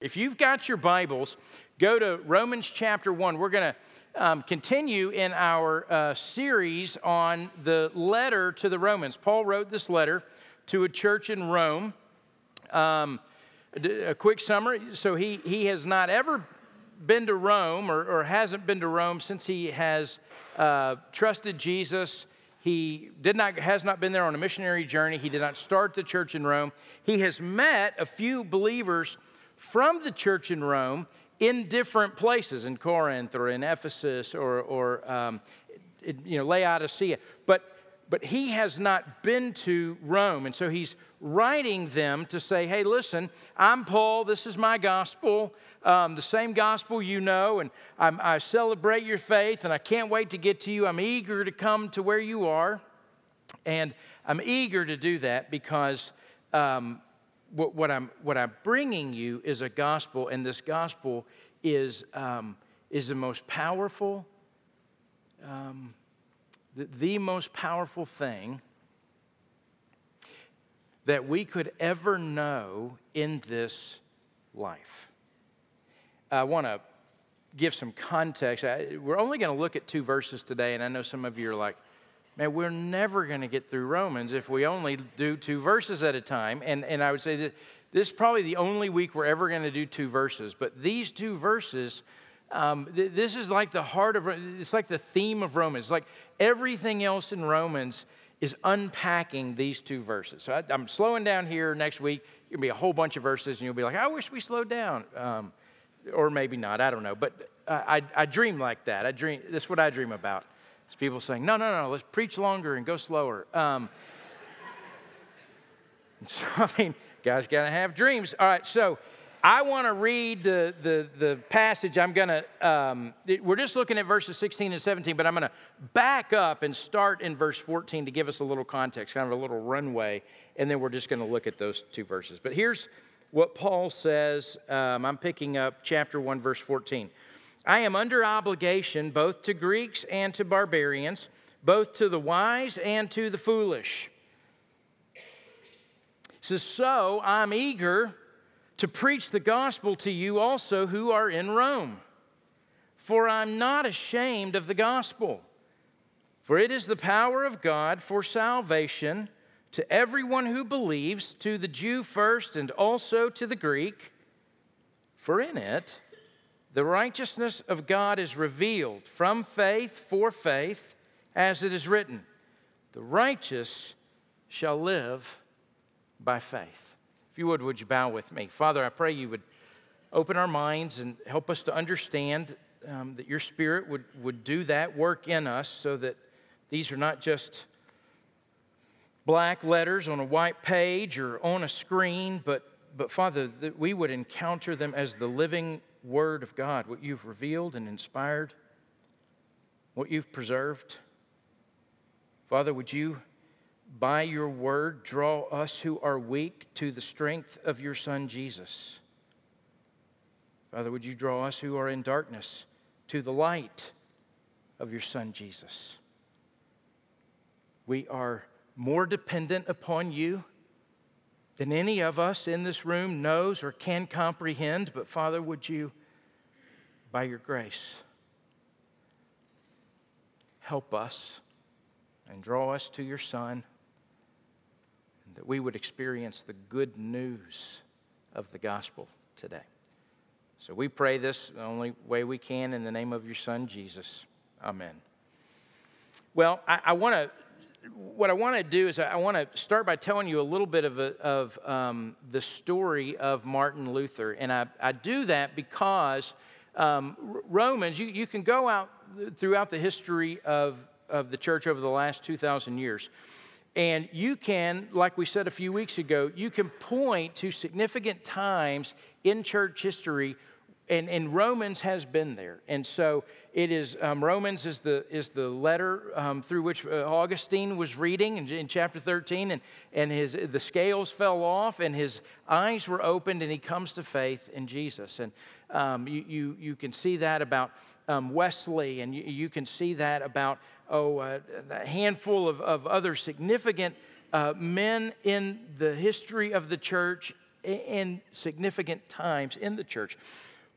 If you've got your Bibles, go to Romans chapter 1. We're going to um, continue in our uh, series on the letter to the Romans. Paul wrote this letter to a church in Rome. Um, a quick summary so he, he has not ever been to Rome or, or hasn't been to Rome since he has uh, trusted Jesus. He did not, has not been there on a missionary journey. He did not start the church in Rome. He has met a few believers from the church in Rome in different places, in Corinth or in Ephesus or, or um, you know, Laodicea. But, but he has not been to Rome. And so he's writing them to say, hey, listen, I'm Paul. This is my gospel, um, the same gospel you know. And I'm, I celebrate your faith, and I can't wait to get to you. I'm eager to come to where you are. And I'm eager to do that because um, what, what, I'm, what I'm bringing you is a gospel, and this gospel is, um, is the most powerful, um, the, the most powerful thing that we could ever know in this life. I want to give some context. I, we're only going to look at two verses today, and I know some of you are like, man, we're never going to get through Romans if we only do two verses at a time. And, and I would say that this is probably the only week we're ever going to do two verses. But these two verses, um, th- this is like the heart of, it's like the theme of Romans. It's like everything else in Romans is unpacking these two verses. So I, am slowing down here next week. There'll be a whole bunch of verses, and you'll be like, I wish we slowed down. Um, or maybe not, I don't know. But I, I, I dream like that. I dream, that's what I dream about. It's people saying, no, no, no, let's preach longer and go slower. Um, so, I mean, guys got to have dreams. All right, so I want to read the, the, the passage. I'm going to, um, we're just looking at verses 16 and 17, but I'm going to back up and start in verse 14 to give us a little context, kind of a little runway, and then we're just going to look at those two verses. But here's what Paul says. Um, I'm picking up chapter 1, verse 14. I am under obligation both to Greeks and to barbarians, both to the wise and to the foolish. So, so I'm eager to preach the gospel to you also who are in Rome. For I'm not ashamed of the gospel, for it is the power of God for salvation to everyone who believes, to the Jew first and also to the Greek. For in it, the righteousness of God is revealed from faith for faith, as it is written, The righteous shall live by faith. If you would, would you bow with me? Father, I pray you would open our minds and help us to understand um, that your Spirit would, would do that work in us so that these are not just black letters on a white page or on a screen, but, but Father, that we would encounter them as the living Word of God, what you've revealed and inspired, what you've preserved. Father, would you, by your word, draw us who are weak to the strength of your Son Jesus? Father, would you draw us who are in darkness to the light of your Son Jesus? We are more dependent upon you than any of us in this room knows or can comprehend. But Father, would you, by your grace, help us and draw us to your Son, and that we would experience the good news of the gospel today. So we pray this the only way we can in the name of your Son, Jesus. Amen. Well, I, I want to what I want to do is I want to start by telling you a little bit of, a, of um, the story of Martin Luther. And I, I do that because um, Romans, you, you can go out throughout the history of, of the church over the last 2,000 years. And you can, like we said a few weeks ago, you can point to significant times in church history and, and, Romans has been there. And so it is, um, Romans is the, is the letter um, through which uh, Augustine was reading in, in, chapter 13, and, and his, the scales fell off, and his eyes were opened, and he comes to faith in Jesus. And um, you, you, you can see that about um, Wesley, and you, you, can see that about, oh, uh, a handful of, of other significant uh, men in the history of the church and significant times in the church.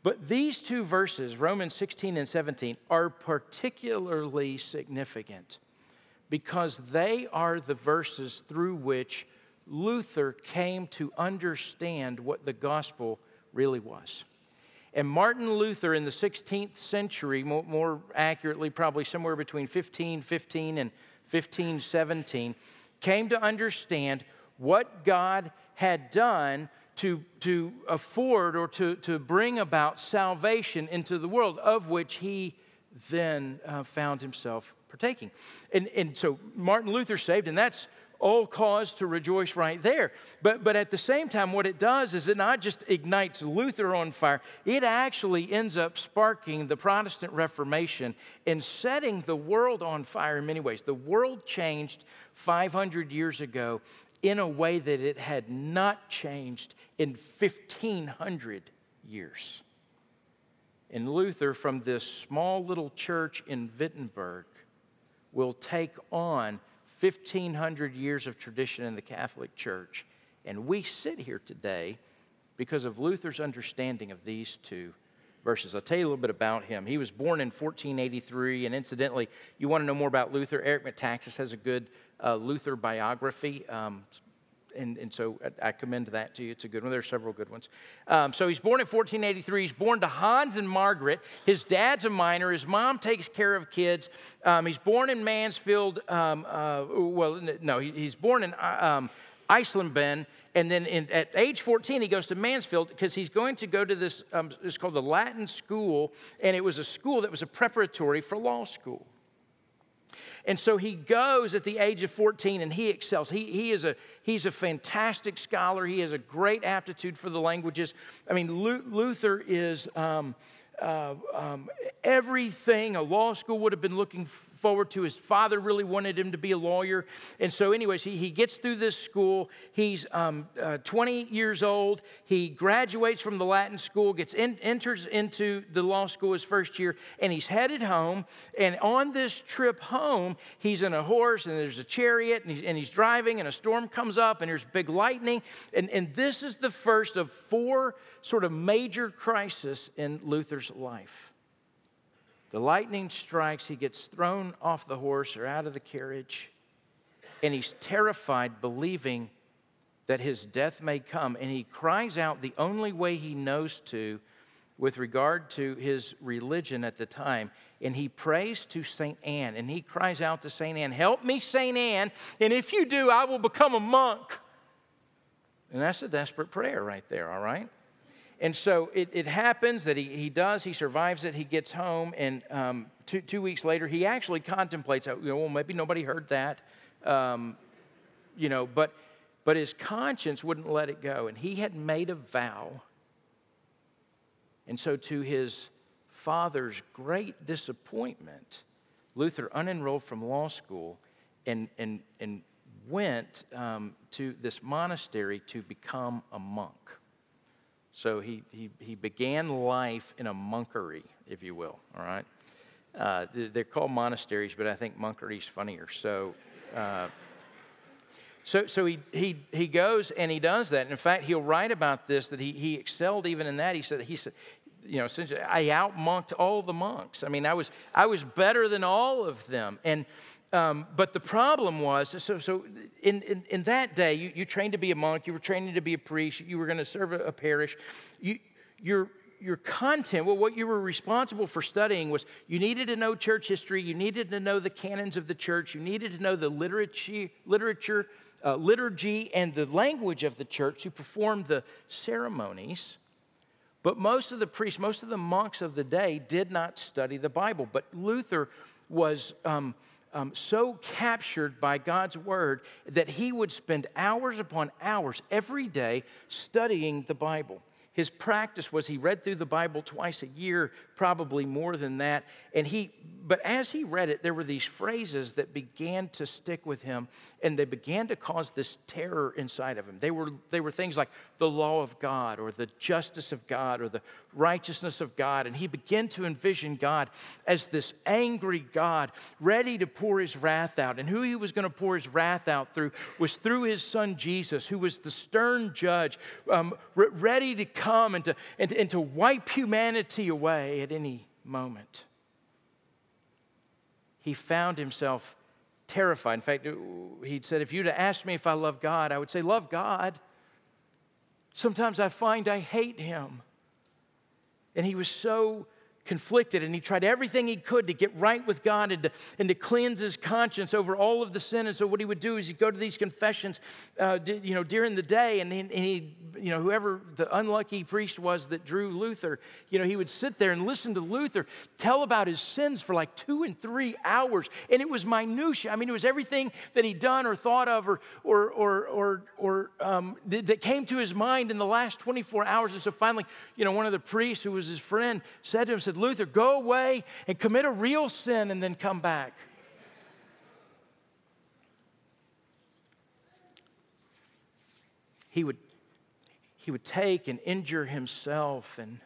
But these two verses, Romans 16 and 17, are particularly significant because they are the verses through which Luther came to understand what the gospel really was. And Martin Luther in the 16th century, more, accurately, probably somewhere between 1515 and 1517, came to understand what God had done to, to afford or to, to bring about salvation into the world, of which he then uh, found himself partaking. And, and so Martin Luther saved, and that's all cause to rejoice right there. But, but at the same time, what it does is it not just ignites Luther on fire, it actually ends up sparking the Protestant Reformation and setting the world on fire in many ways. The world changed 500 years ago in a way that it had not changed in 1500 years. And Luther, from this small little church in Wittenberg, will take on 1,500 years of tradition in the Catholic Church. And we sit here today because of Luther's understanding of these two verses. I'll tell you a little bit about him. He was born in 1483, and incidentally, you want to know more about Luther? Eric Metaxas has a good uh, Luther biography. Um, and, and so I commend that to you. It's a good one. There are several good ones. Um, so he's born in 1483. He's born to Hans and Margaret. His dad's a miner. His mom takes care of kids. Um, he's born in Mansfield. Um, uh, well, no, he, he's born in uh, um, Eisleben. And then in, at age 14, he goes to Mansfield because he's going to go to this, um, it's called the Latin School. And it was a school that was a preparatory for law school. And so he goes at the age of 14 and he excels. He, he is a, he's a fantastic scholar. He has a great aptitude for the languages. I mean, Luther is um, uh, um, everything a law school would have been looking forward to. His father really wanted him to be a lawyer. And so, anyways, he, he gets through this school. He's um, uh, 20 years old. He graduates from the Latin school, gets in, enters into the law school his first year, and he's headed home. And on this trip home, he's in a horse, and there's a chariot, and he's, and he's driving, and a storm comes up, and there's big lightning. And, and this is the first of four sort of major crises in Luther's life. The lightning strikes, he gets thrown off the horse or out of the carriage, and he's terrified, believing that his death may come. And he cries out the only way he knows to with regard to his religion at the time. And he prays to St. Anne, and he cries out to St. Anne, Help me, St. Anne, and if you do, I will become a monk. And that's a desperate prayer right there, all right? And so it, it happens that he, he does, he survives it, he gets home, and um, two, two weeks later, he actually contemplates, you know, well, maybe nobody heard that, um, you know, but, but his conscience wouldn't let it go. And he had made a vow. And so, to his father's great disappointment, Luther unenrolled from law school and, and, and went um, to this monastery to become a monk. So he, he, he began life in a monkery, if you will, all right? Uh, they're called monasteries, but I think monkery is funnier. So, uh, so, so he, he, he goes and he does that. And in fact, he'll write about this that he, he excelled even in that. He said, he said, you know, essentially, I outmonked all the monks. I mean, I was, I was better than all of them. And um, but the problem was so, so in, in, in that day, you, you, trained to be a monk, you were training to be a priest, you were going to serve a, a parish. You, your, your content, well, what you were responsible for studying was you needed to know church history, you needed to know the canons of the church, you needed to know the literature, literature uh, liturgy, and the language of the church to perform the ceremonies. But most of the priests, most of the monks of the day did not study the Bible. But Luther was. Um, um, so captured by God's word that he would spend hours upon hours every day studying the Bible. His practice was he read through the Bible twice a year, probably more than that. And he, but as he read it, there were these phrases that began to stick with him and they began to cause this terror inside of him. They were, they were things like the law of God or the justice of God or the righteousness of God. And he began to envision God as this angry God ready to pour his wrath out. And who he was going to pour his wrath out through was through his son Jesus, who was the stern judge, um, ready to come and to, and, and to wipe humanity away at any moment. He found himself terrified. In fact, he said, If you'd asked me if I love God, I would say, Love God. Sometimes I find I hate him. And he was so conflicted and he tried everything he could to get right with God and to, and to cleanse his conscience over all of the sin. And so what he would do is he'd go to these confessions, uh, you know, during the day and he, and he, you know, whoever the unlucky priest was that drew Luther, you know, he would sit there and listen to Luther tell about his sins for like two and three hours. And it was minutia. I mean, it was everything that he'd done or thought of or, or, or, or, or um, that came to his mind in the last 24 hours. And so finally, you know, one of the priests who was his friend said to him, said, said, Luther, go away and commit a real sin and then come back. He would, he would take and injure himself and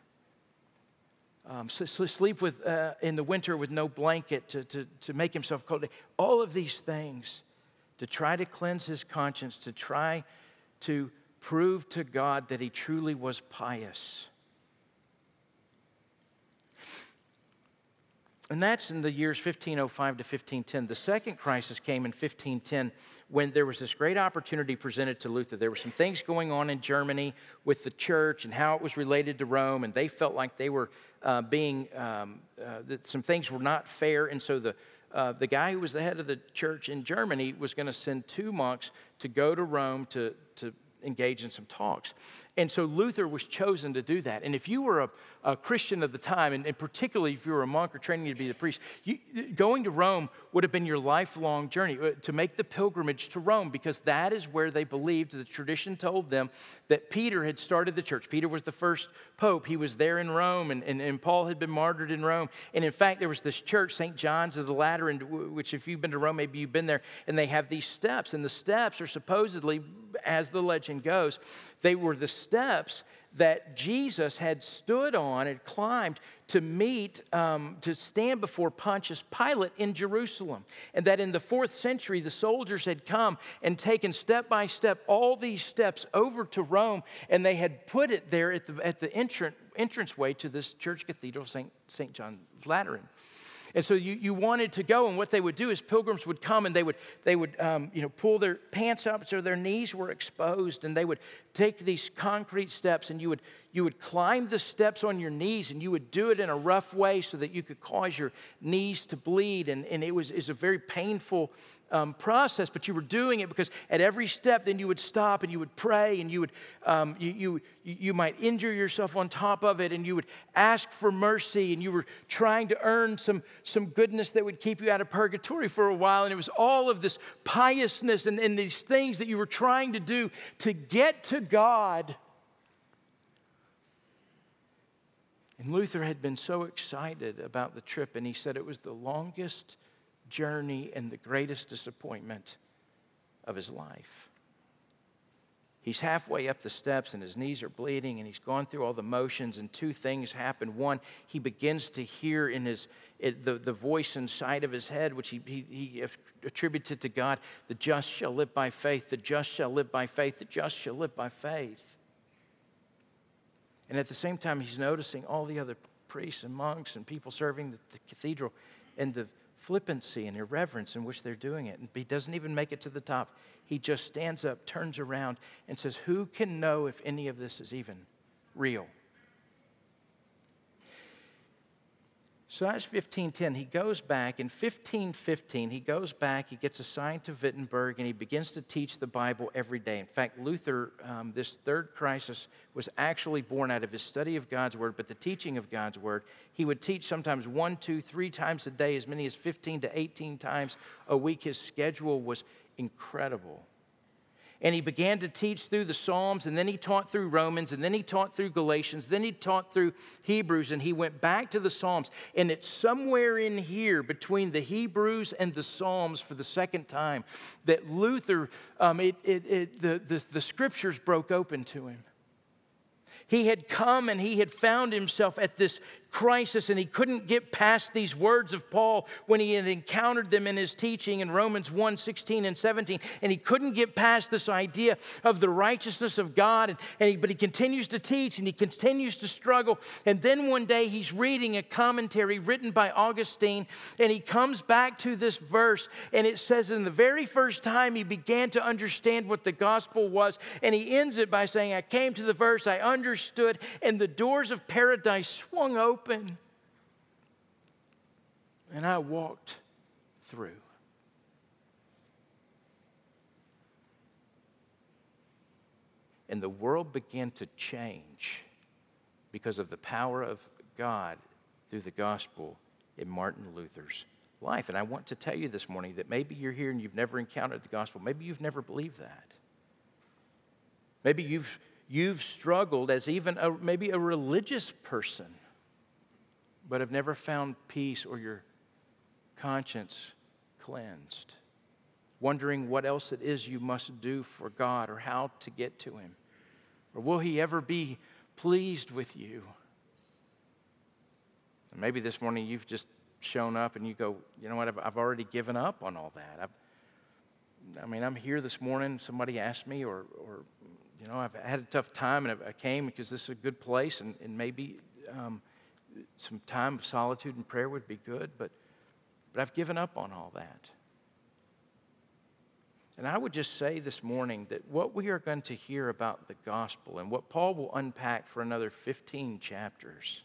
um, sleep with, uh, in the winter with no blanket to, to, to make himself cold. All of these things to try to cleanse his conscience, to try to prove to God that he truly was pious. And that's in the years 1505 to 1510. The second crisis came in 1510 when there was this great opportunity presented to Luther. There were some things going on in Germany with the church and how it was related to Rome, and they felt like they were uh, being, um, uh, that some things were not fair. And so the, uh, the guy who was the head of the church in Germany was going to send two monks to go to Rome to, to engage in some talks. And so Luther was chosen to do that. And if you were a, a Christian of the time, and, and, particularly if you were a monk or training to be the priest, you, going to Rome would have been your lifelong journey uh, to make the pilgrimage to Rome because that is where they believed, the tradition told them, that Peter had started the church. Peter was the first pope. He was there in Rome, and, and, and Paul had been martyred in Rome. And in fact, there was this church, St. John's of the Lateran, which, if you've been to Rome, maybe you've been there, and they have these steps. And the steps are supposedly, as the legend goes, they were the steps that Jesus had stood on, had climbed to meet, um, to stand before Pontius Pilate in Jerusalem. And that in the fourth century, the soldiers had come and taken step by step all these steps over to Rome, and they had put it there at the, at the entrance, entranceway to this church cathedral. St. John Lateran. And so you, you wanted to go, and what they would do is pilgrims would come and they would, they would um, you know, pull their pants up so their knees were exposed, and they would take these concrete steps, and you would, you would climb the steps on your knees, and you would do it in a rough way so that you could cause your knees to bleed. And, and it was, was a very painful um, process, but you were doing it because at every step, then you would stop and you would pray and you would, um, you, you, you might injure yourself on top of it and you would ask for mercy and you were trying to earn some, some goodness that would keep you out of purgatory for a while. And it was all of this piousness and, and these things that you were trying to do to get to God. And Luther had been so excited about the trip, and he said it was the longest journey and the greatest disappointment of his life. He's halfway up the steps and his knees are bleeding and he's gone through all the motions, and two things happen. One, he begins to hear in his, it, the, the voice inside of his head, which he, he, he attributed to God the just shall live by faith, the just shall live by faith, the just shall live by faith. And at the same time, he's noticing all the other priests and monks and people serving the, the cathedral and the flippancy and irreverence in which they're doing it. And he doesn't even make it to the top. He just stands up, turns around, and says, Who can know if any of this is even real? So that's 1510. He goes back. In 1515, he goes back, he gets assigned to Wittenberg, and he begins to teach the Bible every day. In fact, Luther, um, this third crisis, was actually born out of his study of God's Word, but the teaching of God's Word. He would teach sometimes one, two, three times a day, as many as 15 to 18 times a week. His schedule was incredible. And he began to teach through the Psalms, and then he taught through Romans, and then he taught through Galatians, then he taught through Hebrews, and he went back to the Psalms. And it's somewhere in here between the Hebrews and the Psalms for the second time that Luther, um, it, it, it, the, the, the scriptures broke open to him. He had come and he had found himself at this crisis and he couldn't get past these words of Paul when he had encountered them in his teaching in Romans 1 16 and 17. And he couldn't get past this idea of the righteousness of God. And, and he, but he continues to teach and he continues to struggle. And then one day he's reading a commentary written by Augustine and he comes back to this verse and it says, In the very first time he began to understand what the gospel was, and he ends it by saying, I came to the verse, I understood, and the doors of paradise swung open open. And I walked through. And the world began to change because of the power of God through the gospel in Martin Luther's life. And I want to tell you this morning that maybe you're here and you've never encountered the gospel. Maybe you've never believed that. Maybe you've, you've struggled as even a, maybe a religious person but have never found peace or your conscience cleansed, wondering what else it is you must do for God or how to get to Him. Or will He ever be pleased with you? And maybe this morning you've just shown up and you go, you know what, I've, I've already given up on all that. I've, I mean, I'm here this morning. Somebody asked me, or, or you know, I've had a tough time and I came because this is a good place, and, and maybe um, some time of solitude and prayer would be good, but, but I've given up on all that. And I would just say this morning that what we are going to hear about the gospel and what Paul will unpack for another 15 chapters,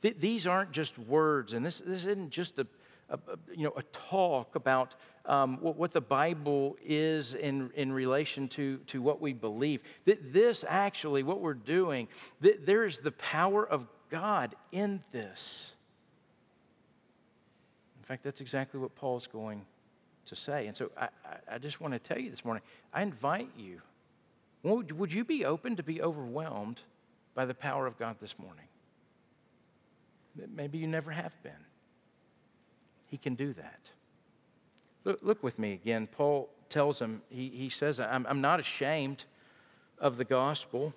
th- these aren't just words, and this, this isn't just a, a, you know, a talk about um, what, what, the Bible is in, in relation to, to what we believe. That this actually, what we're doing, there is the power of God in this. In fact, that's exactly what Paul's going to say. And so I, I just want to tell you this morning I invite you. Would you be open to be overwhelmed by the power of God this morning? Maybe you never have been. He can do that. Look, look with me again. Paul tells him, he, he says, I'm, I'm not ashamed of the gospel.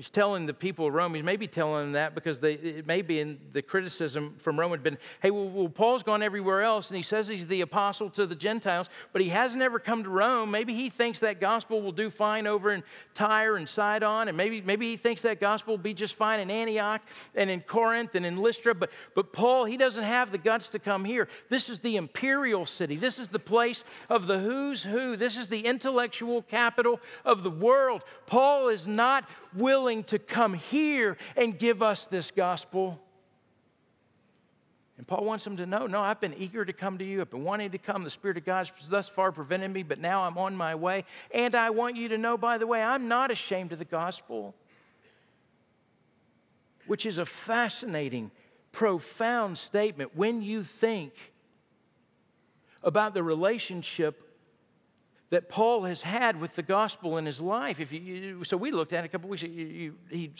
He's telling the people of Rome, he's maybe telling them that because they, it may be in the criticism from Rome had been, hey, well, well, Paul's gone everywhere else and he says he's the apostle to the Gentiles, but he hasn't ever come to Rome. Maybe he thinks that gospel will do fine over in Tyre and Sidon, and maybe, maybe he thinks that gospel will be just fine in Antioch and in Corinth and in Lystra, but, but Paul, he doesn't have the guts to come here. This is the imperial city. This is the place of the who's who. This is the intellectual capital of the world. Paul is not willing to come here and give us this gospel. And Paul wants them to know no, I've been eager to come to you. I've been wanting to come. The Spirit of God has thus far prevented me, but now I'm on my way. And I want you to know, by the way, I'm not ashamed of the gospel, which is a fascinating, profound statement when you think about the relationship that Paul has had with the gospel in his life. If you, so we looked at it a couple weeks ago. You, he,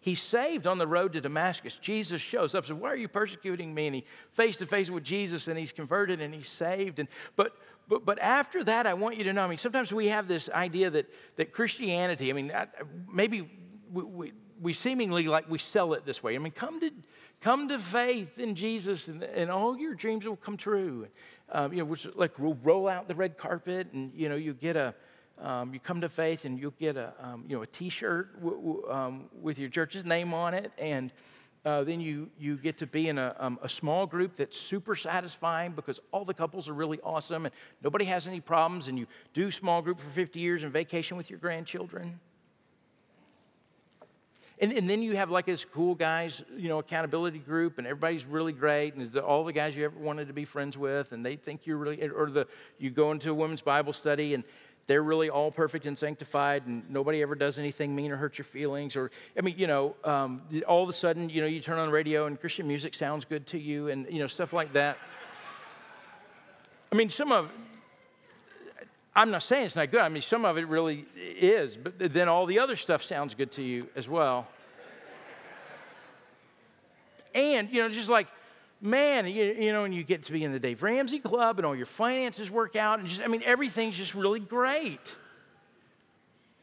he's saved on the road to Damascus. Jesus shows up. says, why are you persecuting me? And he face to face with Jesus, and he's converted and he's saved. And but but but after that, I want you to know. I mean, sometimes we have this idea that that Christianity. I mean, maybe we, we, we seemingly like we sell it this way. I mean, come to come to faith in Jesus, and, and all your dreams will come true um, you know, which like we'll roll out the red carpet and, you know, you get a, um, you come to faith and you'll get a, um, you know, a t-shirt w- w- um, with your church's name on it. And uh, then you, you get to be in a, um, a small group that's super satisfying because all the couples are really awesome and nobody has any problems. And you do small group for 50 years and vacation with your grandchildren. And, and then you have like this cool guys, you know, accountability group, and everybody's really great, and all the guys you ever wanted to be friends with, and they think you're really, or the you go into a women's Bible study, and they're really all perfect and sanctified, and nobody ever does anything mean or hurt your feelings, or I mean, you know, um, all of a sudden, you know, you turn on the radio and Christian music sounds good to you, and you know, stuff like that. I mean, some of I'm not saying it's not good. I mean, some of it really is, but then all the other stuff sounds good to you as well. and, you know, just like, man, you, you know, and you get to be in the Dave Ramsey Club and all your finances work out, and just, I mean, everything's just really great.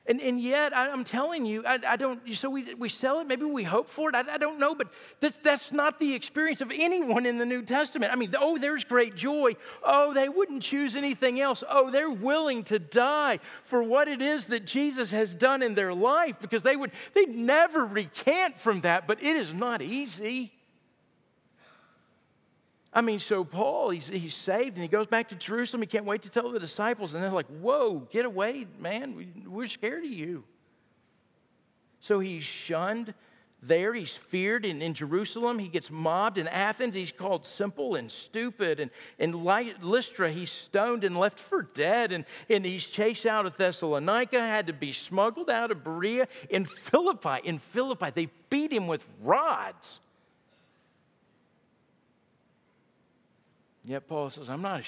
And, and yet, I, am telling you, I, I, don't, so we, we sell it, maybe we hope for it, I, I don't know, but that's, that's not the experience of anyone in the New Testament. I mean, oh, there's great joy. Oh, they wouldn't choose anything else. Oh, they're willing to die for what it is that Jesus has done in their life because they would, they'd never recant from that, but it is not easy. I mean, so Paul, he's, he's saved and he goes back to Jerusalem. He can't wait to tell the disciples. And they're like, whoa, get away, man. We, we're scared of you. So he's shunned there. He's feared in, in Jerusalem. He gets mobbed in Athens. He's called simple and stupid. And in Lystra, he's stoned and left for dead. And, and he's chased out of Thessalonica, had to be smuggled out of Berea. In Philippi, in Philippi, they beat him with rods. Yet Paul says, I'm not,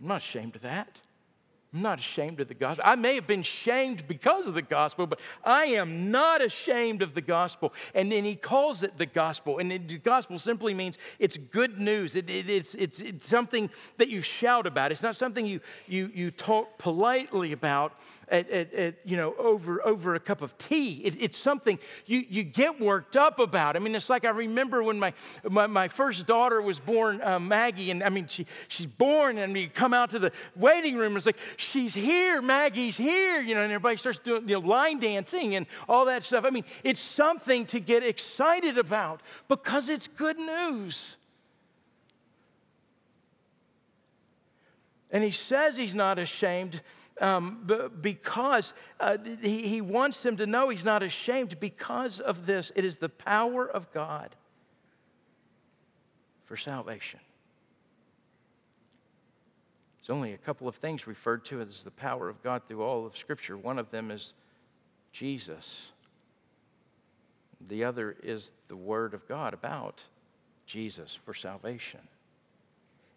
I'm not ashamed of that. I'm not ashamed of the gospel. I may have been shamed because of the gospel, but I am not ashamed of the gospel. And then he calls it the gospel. And the gospel simply means it's good news. It, it, it's, it's, it's something that you shout about. It's not something you, you, you talk politely about at, at, at, you know, over, over a cup of tea. It, it's something you, you get worked up about. I mean, it's like I remember when my, my, my first daughter was born, uh, Maggie, and I mean, she, she's born, and we come out to the waiting room, and it's like, she's here, Maggie's here, you know, and everybody starts doing you know, line dancing and all that stuff. I mean, it's something to get excited about because it's good news. And he says he's not ashamed um, because uh, he, he wants them to know he's not ashamed because of this. It is the power of God for salvation. There's only a couple of things referred to as the power of God through all of Scripture. One of them is Jesus, the other is the Word of God about Jesus for salvation.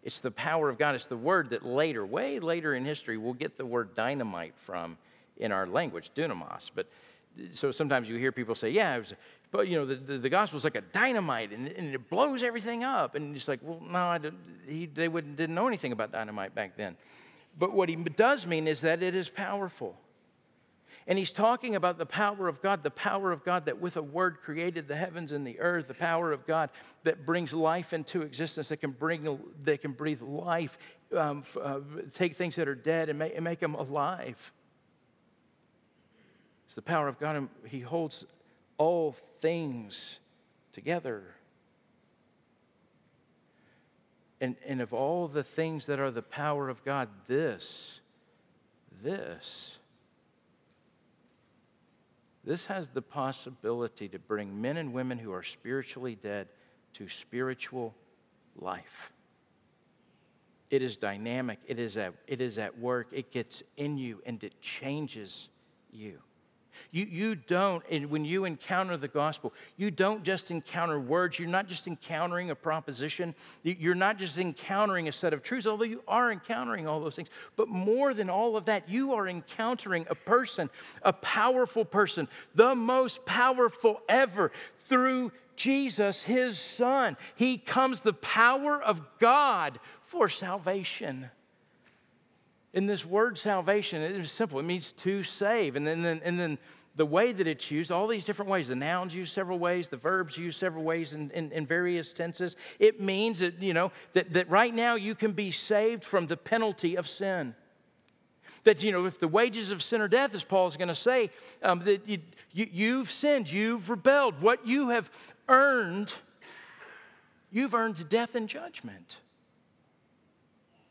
It's the power of God. It's the word that later, way later in history, we'll get the word dynamite from in our language, dunamis. But so sometimes you hear people say, yeah, was, but you know, the, the, the gospel is like a dynamite and, and, it blows everything up. And it's like, well, no, he, they wouldn't, didn't know anything about dynamite back then. But what he does mean is that it is powerful. And he's talking about the power of God, the power of God that with a word created the heavens and the earth, the power of God that brings life into existence, that can, bring, that can breathe life, um, uh, take things that are dead and make, and make them alive. It's the power of God, and he holds all things together. And, and of all the things that are the power of God, this, this, this has the possibility to bring men and women who are spiritually dead to spiritual life. It is dynamic, it is at, it is at work, it gets in you, and it changes you. You, you don't, and when you encounter the gospel, you don't just encounter words. You're not just encountering a proposition. You're not just encountering a set of truths, although you are encountering all those things. But more than all of that, you are encountering a person, a powerful person, the most powerful ever through Jesus, his son. He comes the power of God for salvation in this word salvation, it is simple. It means to save. And then, and then the way that it's used, all these different ways, the nouns used several ways, the verbs used several ways in, in, in, various tenses. It means that, you know, that, that right now you can be saved from the penalty of sin. That, you know, if the wages of sin are death, as Paul's going to say, um, that you, you, you've sinned, you've rebelled. What you have earned, you've earned death and judgment.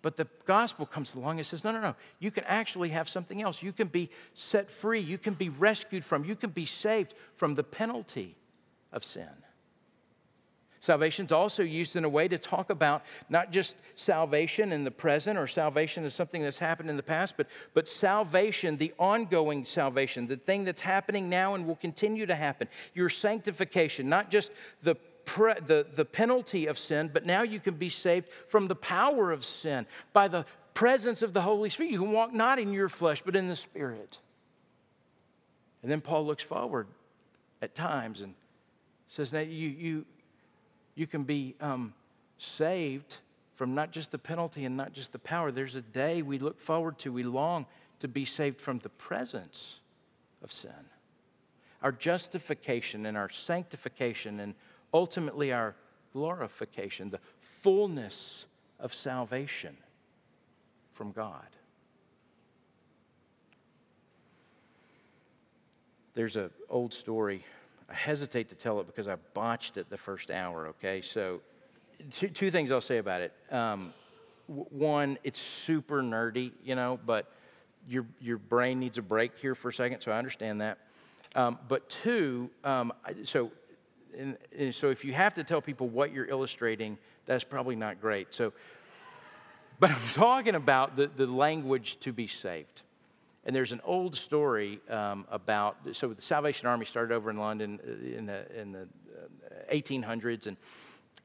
But the gospel comes along and says, no, no, no. You can actually have something else. You can be set free. You can be rescued from, you can be saved from the penalty of sin. Salvation is also used in a way to talk about not just salvation in the present or salvation is something that's happened in the past, but, but salvation, the ongoing salvation, the thing that's happening now and will continue to happen. Your sanctification, not just the pre- the, the penalty of sin, but now you can be saved from the power of sin by the presence of the Holy Spirit. You can walk not in your flesh, but in the Spirit. And then Paul looks forward at times and says, now you, you, you can be um, saved from not just the penalty and not just the power. There's a day we look forward to, we long to be saved from the presence of sin. Our justification and our sanctification and ultimately our glorification, the fullness of salvation from God. There's an old story. I hesitate to tell it because I botched it the first hour, okay? So, two, two things I'll say about it. Um, one, it's super nerdy, you know, but your, your brain needs a break here for a second, so I understand that. Um, but two, um, so, and, and so if you have to tell people what you're illustrating, that's probably not great. So, but I'm talking about the, the language to be saved. And there's an old story um, about, so the Salvation Army started over in London uh, in the, in the 1800s, uh, and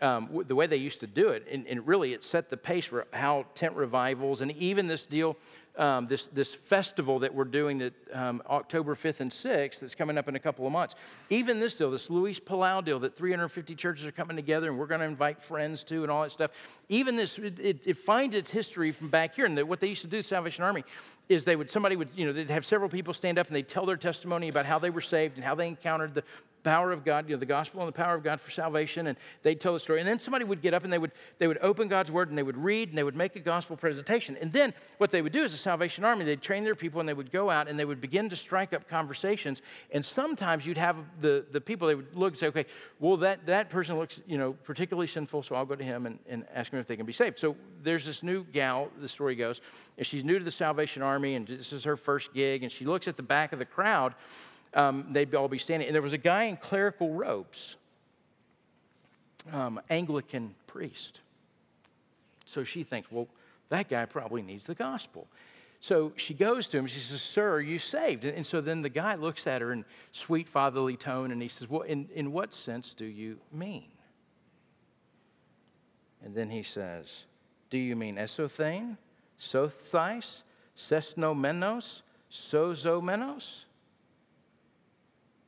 um, the way they used to do it, and, and, really it set the pace for how tent revivals and even this deal um, this, this festival that we're doing that um, October 5th and 6th that's coming up in a couple of months. Even this deal, this Luis Palau deal that 350 churches are coming together and we're going to invite friends to and all that stuff. Even this, it, it, it finds its history from back here. And what they used to do, Salvation Army, is they would, somebody would, you know, they'd have several people stand up and they'd tell their testimony about how they were saved and how they encountered the power of God, you know, the gospel and the power of God for salvation, and they'd tell the story. And then somebody would get up and they would, they would open God's word and they would read and they would make a gospel presentation. And then what they would do is the Salvation Army, they'd train their people and they would go out and they would begin to strike up conversations. And sometimes you'd have the, the people, they would look and say, okay, well, that, that person looks, you know, particularly sinful, so I'll go to him and, and ask him if they can be saved. So there's this new gal, the story goes, and she's new to the Salvation Army, and this is her first gig, and she looks at the back of the crowd um, they'd all be standing. And there was a guy in clerical robes, um, Anglican priest. So she thinks, well, that guy probably needs the gospel. So she goes to him. She says, Sir, are you saved? And so then the guy looks at her in sweet fatherly tone and he says, Well, in, in what sense do you mean? And then he says, Do you mean esothane, sothais, sesosmenos, sozomenos?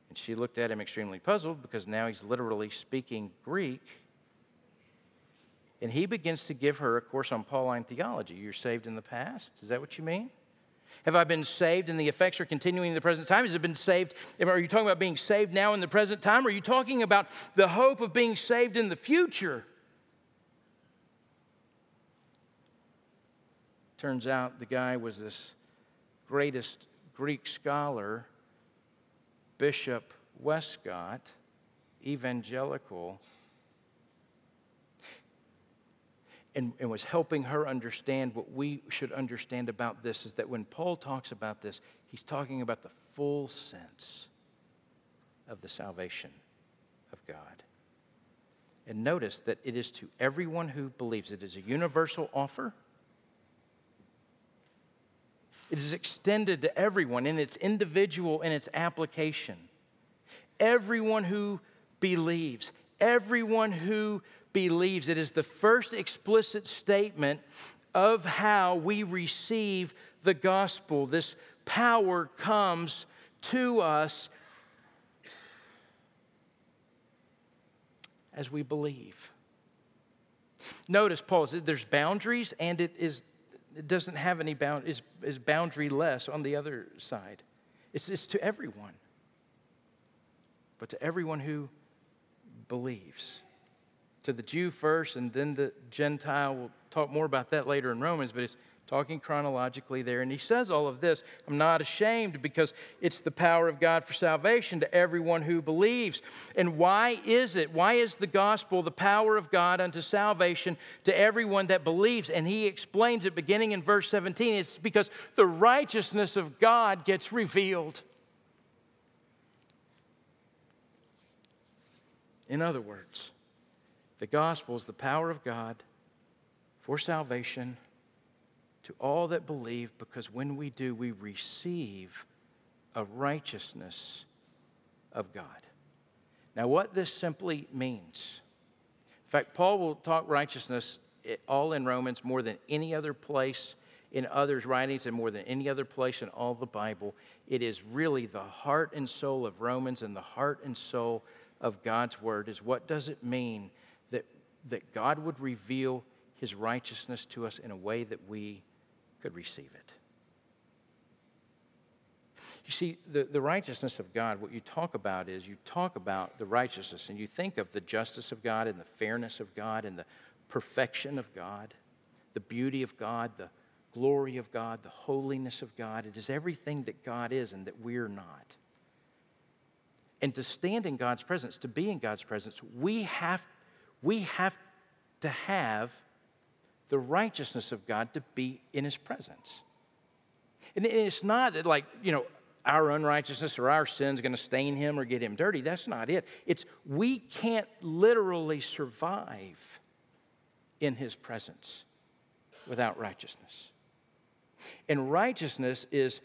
And she looked at him extremely puzzled because now he's literally speaking Greek. And he begins to give her a course on Pauline theology. You're saved in the past? Is that what you mean? Have I been saved and the effects are continuing in the present time? Has it been saved? Are you talking about being saved now in the present time? Or are you talking about the hope of being saved in the future? Turns out the guy was this greatest Greek scholar Bishop Westcott, evangelical, and, and, was helping her understand what we should understand about this is that when Paul talks about this, he's talking about the full sense of the salvation of God. And notice that it is to everyone who believes, it is a universal offer. It is extended to everyone in its individual in its application. Everyone who believes, everyone who believes. It is the first explicit statement of how we receive the gospel. This power comes to us as we believe. Notice, Paul, there's boundaries and it is doesn't have any bound, is, is boundaryless on the other side. It's, it's to everyone, but to everyone who believes. To the Jew first, and then the Gentile. We'll talk more about that later in Romans, but it's talking chronologically there. And he says all of this I'm not ashamed because it's the power of God for salvation to everyone who believes. And why is it? Why is the gospel the power of God unto salvation to everyone that believes? And he explains it beginning in verse 17. It's because the righteousness of God gets revealed. In other words, the gospel is the power of God for salvation to all that believe, because when we do, we receive a righteousness of God. Now, what this simply means, in fact, Paul will talk righteousness all in Romans more than any other place in others' writings and more than any other place in all the Bible. It is really the heart and soul of Romans and the heart and soul of God's Word is what does it mean that, that God would reveal His righteousness to us in a way that we could receive it? You see, the, the righteousness of God, what you talk about is you talk about the righteousness and you think of the justice of God and the fairness of God and the perfection of God, the beauty of God, the glory of God, the holiness of God. It is everything that God is and that we're not. And to stand in God's presence, to be in God's presence, we have, we have to have the righteousness of God to be in His presence. And it's not like, you know, our unrighteousness or our sins going to stain him or get him dirty. That's not it. It's we can't literally survive in his presence without righteousness. And righteousness is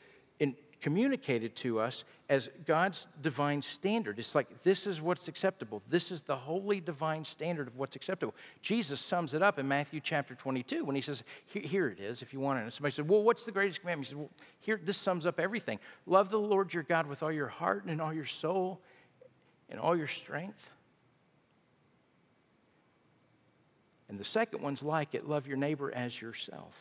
communicated to us as God's divine standard. It's like this is what's acceptable. This is the holy divine standard of what's acceptable. Jesus sums it up in Matthew chapter 22 when he says, Here it is, if you want it. And somebody said, Well, what's the greatest commandment? He said, Well, here, this sums up everything. Love the Lord your God with all your heart and all your soul and all your strength. And the second one's like it love your neighbor as yourself.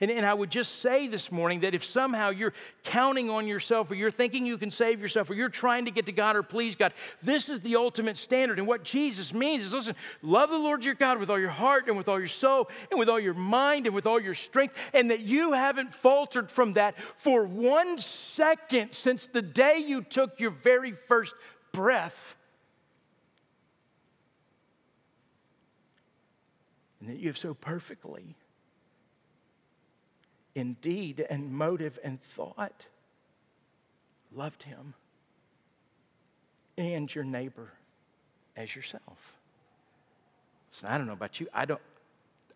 And, and I would just say this morning that if somehow you're counting on yourself or you're thinking you can save yourself or you're trying to get to God or please God, this is the ultimate standard. And what Jesus means is listen, love the Lord your God with all your heart and with all your soul and with all your mind and with all your strength, and that you haven't faltered from that for one second since the day you took your very first breath. And that you have so perfectly in deed and motive and thought loved him and your neighbor as yourself. So I don't know about you. I don't,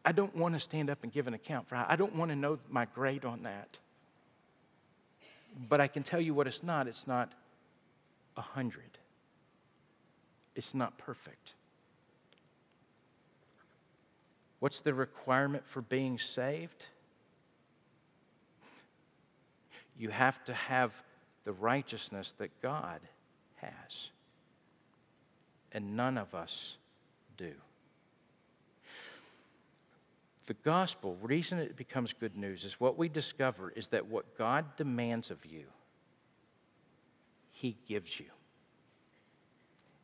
I don't want to stand up and give an account for I don't want to know my grade on that. But I can tell you what it's not. It's not a hundred. It's not perfect. What's the requirement for being saved? You have to have the righteousness that God has. And none of us do. The gospel, reason it becomes good news is what we discover is that what God demands of you, He gives you.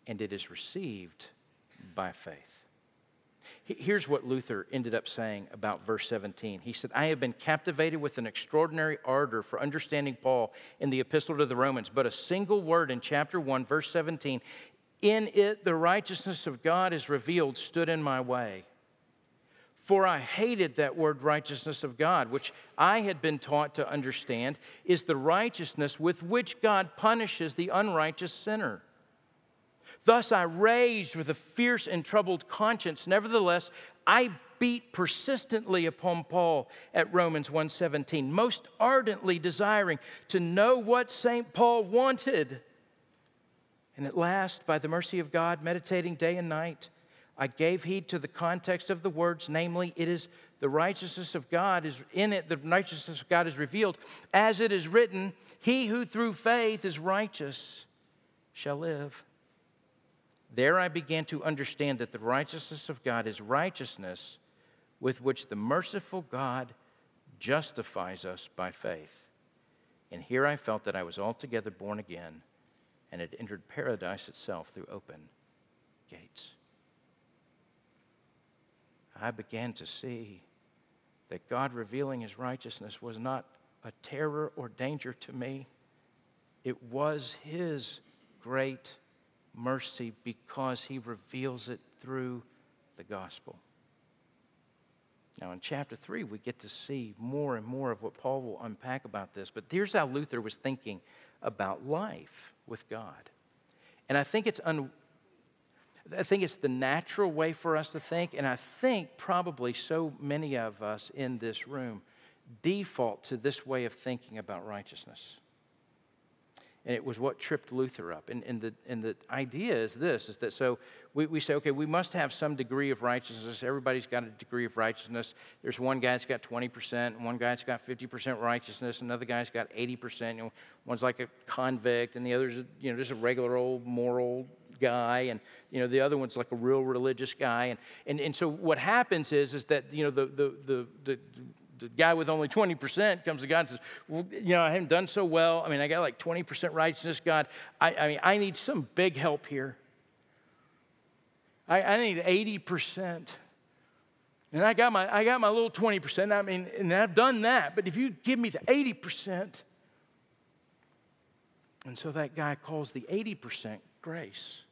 And it is received by faith. Here's what Luther ended up saying about verse 17. He said, I have been captivated with an extraordinary ardor for understanding Paul in the epistle to the Romans, but a single word in chapter 1, verse 17, in it the righteousness of God is revealed, stood in my way. For I hated that word righteousness of God, which I had been taught to understand is the righteousness with which God punishes the unrighteous sinner. Thus I raged with a fierce and troubled conscience. Nevertheless, I beat persistently upon Paul at Romans 1:17, most ardently desiring to know what St. Paul wanted. And at last, by the mercy of God, meditating day and night, I gave heed to the context of the words, namely, it is the righteousness of God is in it, the righteousness of God is revealed, as it is written, He who through faith is righteous shall live. There I began to understand that the righteousness of God is righteousness with which the merciful God justifies us by faith. And here I felt that I was altogether born again and had entered paradise itself through open gates. I began to see that God revealing his righteousness was not a terror or danger to me, it was his great mercy because he reveals it through the gospel. Now, in chapter 3, we get to see more and more of what Paul will unpack about this. But here's how Luther was thinking about life with God. And I think it's un- I think it's the natural way for us to think, and I think probably so many of us in this room default to this way of thinking about righteousness. And it was what tripped Luther up. And, and, the, and the idea is this is that so we, we say, okay, we must have some degree of righteousness. Everybody's got a degree of righteousness. There's one guy that's got 20%, and one guy's got 50% righteousness, another guy's got 80%. You know, one's like a convict, and the other's, you know, just a regular old moral guy and you know the other one's like a real religious guy and and, and so what happens is is that you know the the the, the the guy with only 20% comes to God and says, Well, you know, I haven't done so well. I mean, I got like 20% righteousness, God. I, I mean, I need some big help here. I, I need 80%. And I got my I got my little 20%. I mean, and I've done that, but if you give me the 80%, and so that guy calls the 80% grace.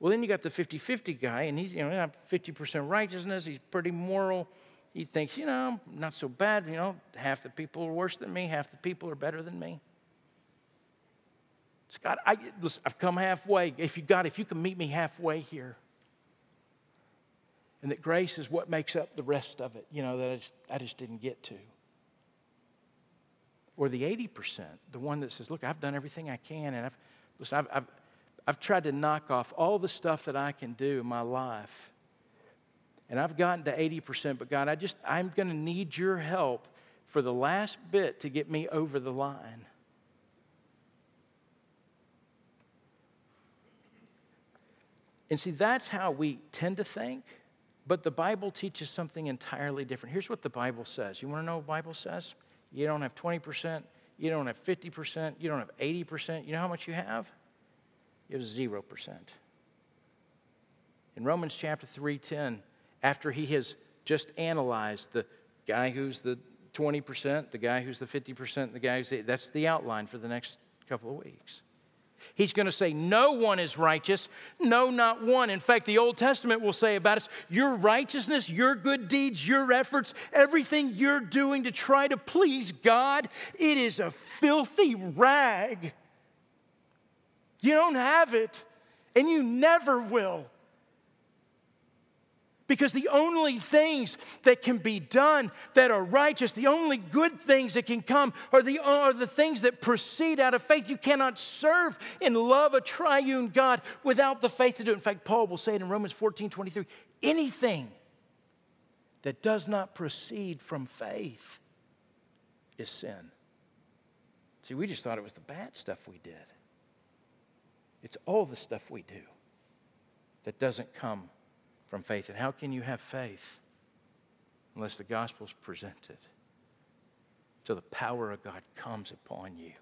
Well, then you got the 50 50 guy, and he's, you know, 50% righteousness, he's pretty moral he thinks, you know, not so bad. You know, half the people are worse than me, half the people are better than me. God, I, listen, I've come halfway. If you got, if you can meet me halfway here, and that grace is what makes up the rest of it, you know, that I just, I just didn't get to. Or the 80%, the one that says, look, I've done everything I can, and I've, listen, I've, I've, I've tried to knock off all the stuff that I can do in my life and I've gotten to 80%, but God, I just, I'm going to need your help for the last bit to get me over the line. And see, that's how we tend to think, but the Bible teaches something entirely different. Here's what the Bible says. You want to know what the Bible says? You don't have 20%, you don't have 50%, you don't have 80%. You know how much you have? You have 0%. In Romans chapter 3:10, after he has just analyzed the guy who's the 20%, the guy who's the 50%, the guy who's the, that's the outline for the next couple of weeks. He's going to say, No one is righteous. No, not one. In fact, the Old Testament will say about us your righteousness, your good deeds, your efforts, everything you're doing to try to please God, it is a filthy rag. You don't have it, and you never will. Because the only things that can be done that are righteous, the only good things that can come are the, are the things that proceed out of faith. You cannot serve and love a triune God without the faith to do it. In fact, Paul will say it in Romans 14 23 anything that does not proceed from faith is sin. See, we just thought it was the bad stuff we did. It's all the stuff we do that doesn't come from faith. And how can you have faith unless the gospel is presented? So the power of God comes upon you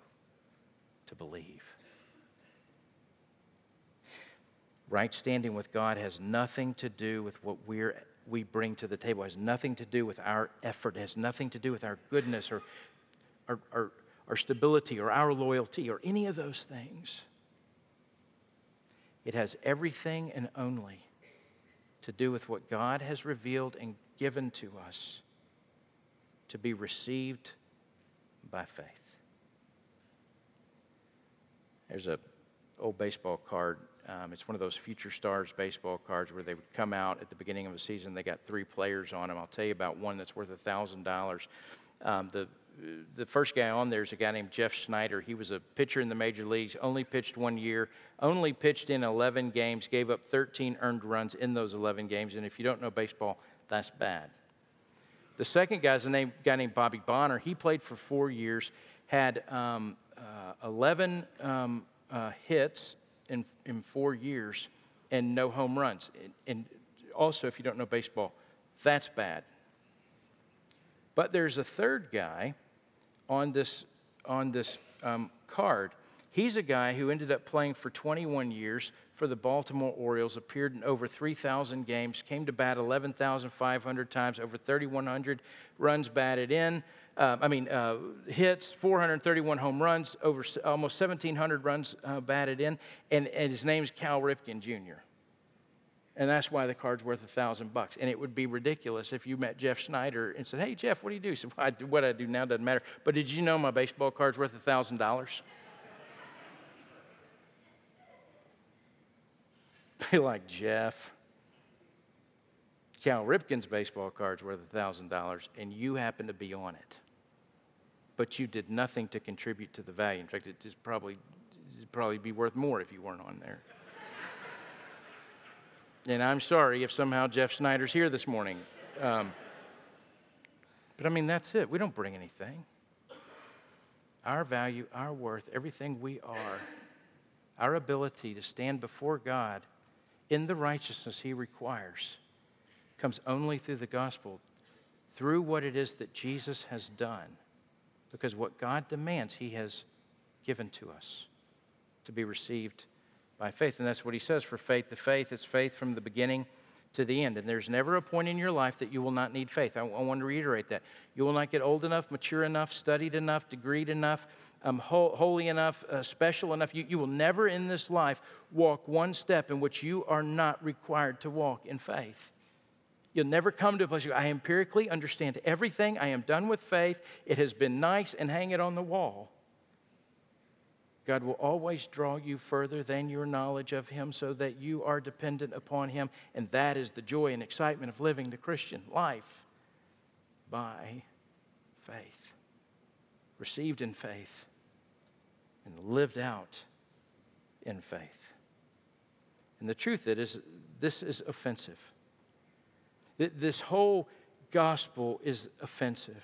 to believe. Right standing with God has nothing to do with what we're, we bring to the table. It has nothing to do with our effort. It has nothing to do with our goodness or our, our, our stability or our loyalty or any of those things. It has everything and only to do with what God has revealed and given to us to be received by faith. There's a old baseball card. Um, it's one of those future stars baseball cards where they would come out at the beginning of a season. They got three players on them. I'll tell you about one that's worth a thousand dollars. Um, the the first guy on there is a guy named Jeff Schneider. He was a pitcher in the major leagues, only pitched one year, only pitched in 11 games, gave up 13 earned runs in those 11 games. And if you don't know baseball, that's bad. The second guy is a name, guy named Bobby Bonner. He played for four years, had um, uh, 11 um, uh, hits in, in four years, and no home runs. And, and also, if you don't know baseball, that's bad. But there's a third guy on this, on this um, card. He's a guy who ended up playing for 21 years for the Baltimore Orioles, appeared in over 3,000 games, came to bat 11,500 times, over 3,100 runs batted in. Uh, I mean, uh, hits, 431 home runs, over almost 1,700 runs uh, batted in, and, and his name's Cal Ripken Jr and that's why the card's worth a thousand bucks. And it would be ridiculous if you met Jeff Schneider and said, "Hey, Jeff, what do you do?" He said, well, I do, "What I do now doesn't matter." But did you know my baseball card's worth a thousand dollars? Be like Jeff. Cal Ripken's baseball card's worth a thousand dollars, and you happen to be on it. but you did nothing to contribute to the value. In fact, it just probably it'd probably be worth more if you weren't on there. And I'm sorry if somehow Jeff Schneider's here this morning. Um, but I mean, that's it. We don't bring anything. Our value, our worth, everything we are, our ability to stand before God in the righteousness He requires comes only through the gospel, through what it is that Jesus has done. Because what God demands, He has given to us to be received by faith. And that's what He says for faith The faith. It's faith from the beginning to the end. And there's never a point in your life that you will not need faith. I, I want to reiterate that. You will not get old enough, mature enough, studied enough, degreed enough, um, ho- holy enough, uh, special enough. You, you will never in this life walk one step in which you are not required to walk in faith. You'll never come to a place where I empirically understand everything. I am done with faith. It has been nice and hang it on the wall. God will always draw you further than your knowledge of Him so that you are dependent upon Him. And that is the joy and excitement of living the Christian life by faith, received in faith, and lived out in faith. And the truth is, this is offensive. This whole gospel is offensive.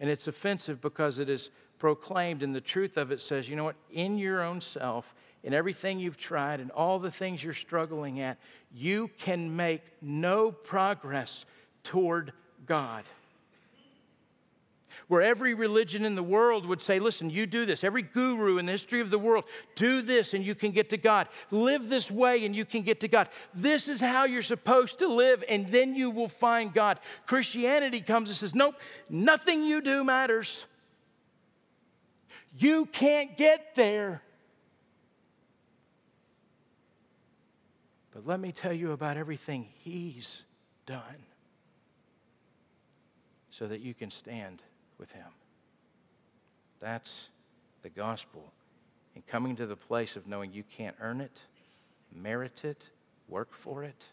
And it's offensive because it is proclaimed, and the truth of it says, you know what, in your own self, in everything you've tried, and all the things you're struggling at, you can make no progress toward God. Where every religion in the world would say, listen, you do this. Every guru in the history of the world, do this and you can get to God. Live this way and you can get to God. This is how you're supposed to live, and then you will find God. Christianity comes and says, nope, nothing you do matters. You can't get there. But let me tell you about everything He's done so that you can stand with Him. That's the gospel. And coming to the place of knowing you can't earn it, merit it, work for it.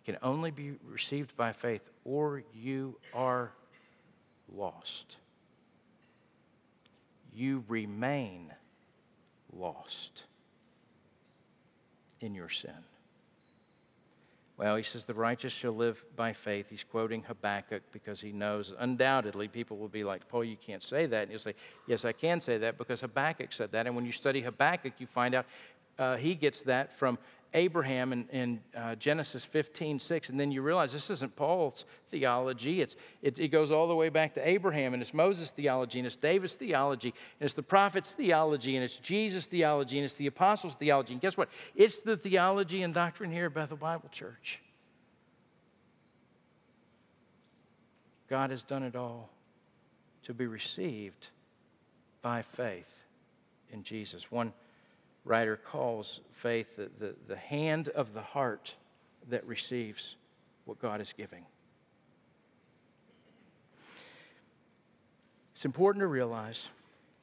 It can only be received by faith, or you are lost. You remain lost in your sin. Well, he says, the righteous shall live by faith. He's quoting Habakkuk because he knows undoubtedly people will be like, Paul, you can't say that. And he'll say, Yes, I can say that because Habakkuk said that. And when you study Habakkuk, you find out uh, he gets that from Abraham in, in uh, Genesis 15, 6, and then you realize this isn't Paul's theology. It's, it, it goes all the way back to Abraham, and it's Moses' theology, and it's David's theology, and it's the prophet's theology, and it's Jesus' theology, and it's the apostles' theology. And guess what? It's the theology and doctrine here at Bethel Bible Church. God has done it all to be received by faith in Jesus. One writer calls faith the, the, the hand of the heart that receives what God is giving. It's important to realize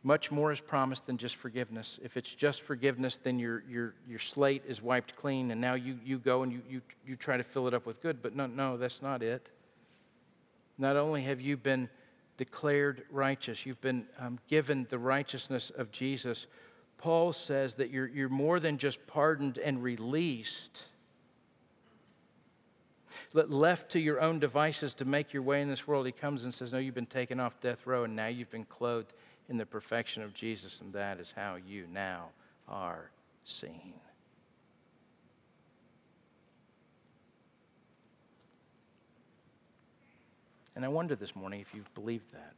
much more is promised than just forgiveness. If it's just forgiveness, then your, your, your slate is wiped clean, and now you, you go and you, you, you try to fill it up with good. But no, no, that's not it. Not only have you been declared righteous, you've been um, given the righteousness of Jesus Paul says that you're, you're more than just pardoned and released. Left to your own devices to make your way in this world, he comes and says, No, you've been taken off death row, and now you've been clothed in the perfection of Jesus, and that is how you now are seen. And I wonder this morning if you've believed that.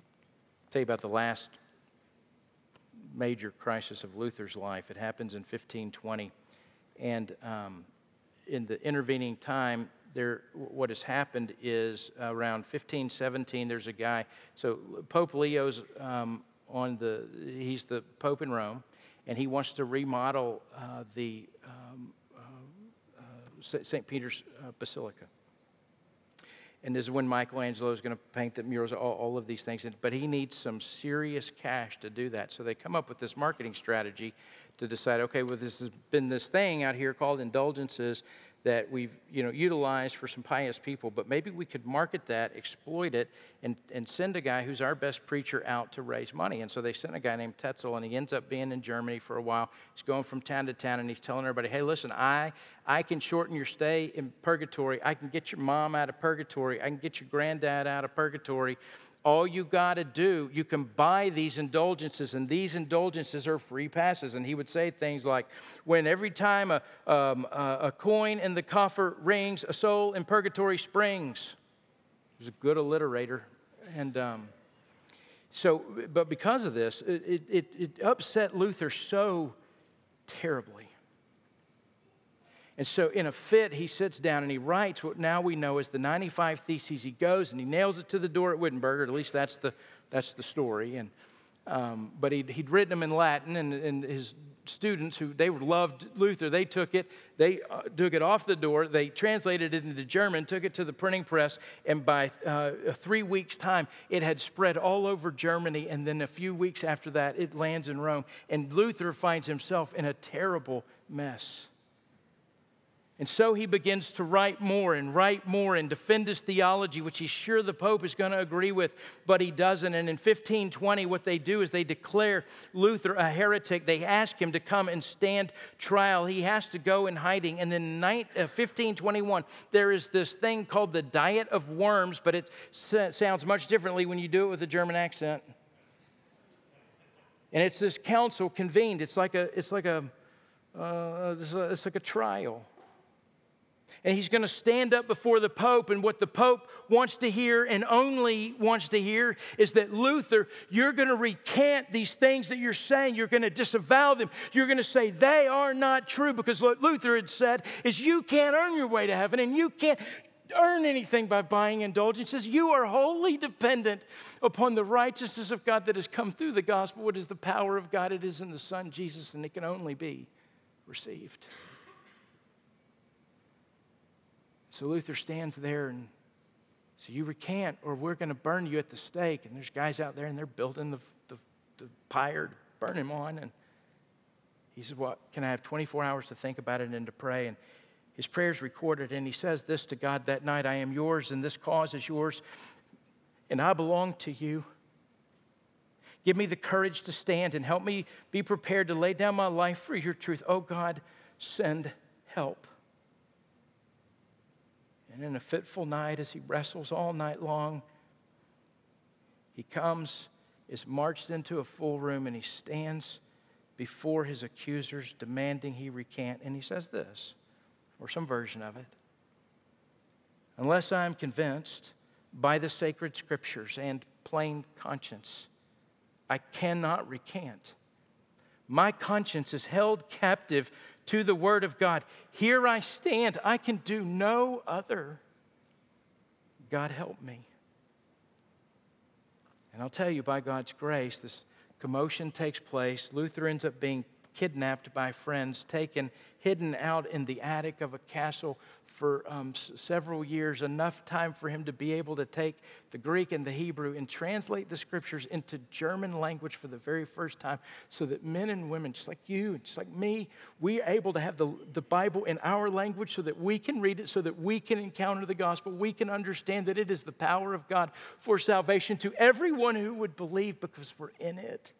I'll tell you about the last major crisis of Luther's life. It happens in 1520. And um, in the intervening time, there, what has happened is around 1517, there's a guy. So Pope Leo's um, on the, he's the Pope in Rome, and he wants to remodel uh, the um, uh, uh, St. Peter's uh, Basilica and this is when Michelangelo is going to paint the murals, all, all of these things. But he needs some serious cash to do that. So they come up with this marketing strategy to decide okay, well, this has been this thing out here called indulgences that we've you know utilized for some pious people but maybe we could market that exploit it and, and send a guy who's our best preacher out to raise money. And so they sent a guy named tetzel and he ends up being in germany for a while. He's going from town to town and he's telling everybody hey listen i i can shorten your stay in purgatory. I can get your mom out of purgatory. I can get your granddad out of purgatory all you got to do, you can buy these indulgences, and these indulgences are free passes. And he would say things like, when every time a, um, a coin in the coffer rings, a soul in purgatory springs. He was a good alliterator. And um, so, but because of this, it, it, it upset Luther so terribly. And so, in a fit, he sits down and he writes what now we know as the 95 Theses. He goes and he nails it to the door at Wittenberg, or at least that's the, that's the story. And, um, but he'd, he'd written them in Latin, and, and his students, who they loved Luther, they took it, they uh, took it off the door, they translated it into German, took it to the printing press, and by uh, three weeks' time, it had spread all over Germany. And then a few weeks after that, it lands in Rome. And Luther finds himself in a terrible mess. And so he begins to write more and write more and defend his theology, which he's sure the Pope is going to agree with, but he doesn't. And in 1520, what they do is they declare Luther a heretic. They ask him to come and stand trial. He has to go in hiding. And then 1521, uh, there is this thing called the Diet of Worms, but it sounds much differently when you do it with a German accent. And it's this council convened. It's like a, it's like a, uh, it's like a trial and he's going to stand up before the Pope. And what the Pope wants to hear and only wants to hear is that Luther, you're going to recant these things that you're saying. You're going to disavow them. You're going to say they are not true because what Luther had said is you can't earn your way to heaven and you can't earn anything by buying indulgences. You are wholly dependent upon the righteousness of God that has come through the gospel. What is the power of God? It is in the Son, Jesus, and it can only be received. So Luther stands there and so you recant or we're going to burn you at the stake. And there's guys out there and they're building the, the, the pyre to burn him on. And he says, What? Can I have 24 hours to think about it and to pray? And his prayer's recorded. And he says this to God that night I am yours and this cause is yours and I belong to you. Give me the courage to stand and help me be prepared to lay down my life for your truth. Oh God, send help. And in a fitful night, as he wrestles all night long, he comes, is marched into a full room, and he stands before his accusers, demanding he recant. And he says this, or some version of it Unless I am convinced by the sacred scriptures and plain conscience, I cannot recant. My conscience is held captive to the Word of God. Here I stand. I can do no other. God help me. And I'll tell you, by God's grace, this commotion takes place. Luther ends up being kidnapped by friends, taken, hidden out in the attic of a castle for um, s- several years, enough time for him to be able to take the Greek and the Hebrew and translate the scriptures into German language for the very first time so that men and women, just like you, just like me, we are able to have the, the Bible in our language so that we can read it, so that we can encounter the gospel. We can understand that it is the power of God for salvation to everyone who would believe because we're in it.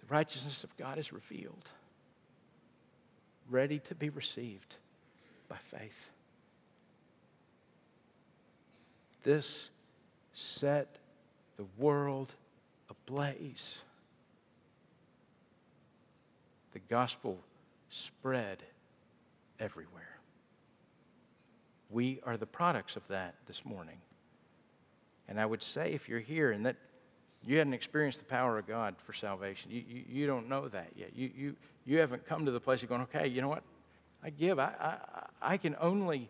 The righteousness of God is revealed, ready to be received by faith. This set the world ablaze. The gospel spread everywhere. We are the products of that this morning. And I would say, if you're here and that you hadn't experienced the power of God for salvation, you, you, you don't know that yet. You, you, you haven't come to the place of going, okay, you know what? I give. I, I, I can only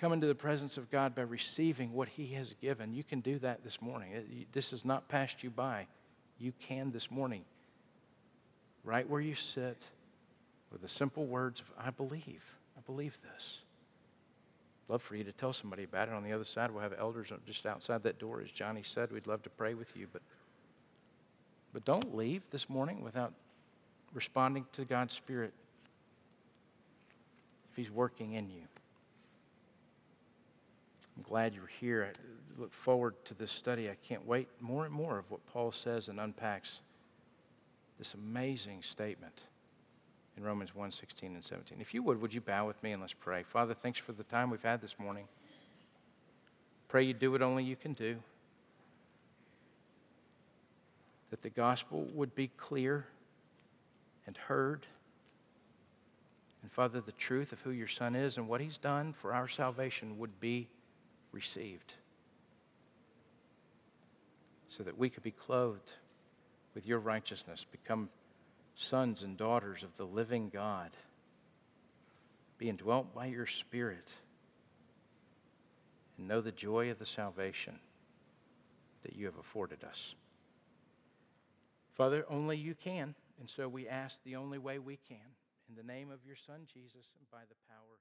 come into the presence of God by receiving what He has given. You can do that this morning. Uh, this has not passed you by. You can this morning, right where you sit, with the simple words of, I believe. I believe this. Love for you to tell somebody about it. On the other side, we'll have elders just outside that door, as Johnny said. We'd love to pray with you. But, but don't leave this morning without responding to God's Spirit if He's working in you. I'm glad you're here. I look forward to this study. I can't wait more and more of what Paul says and unpacks this amazing statement in Romans 1 16 and 17. If you would, would you bow with me and let's pray? Father, thanks for the time we've had this morning. Pray you do what only you can do, that the gospel would be clear and heard. And Father, the truth of who your Son is and what he's done for our salvation would be received so that we could be clothed with your righteousness, become sons and daughters of the living God, be indwelt by your Spirit, and know the joy of the salvation that you have afforded us. Father, only you can, and so we ask the only way we can. In the name of your Son, Jesus, and by the power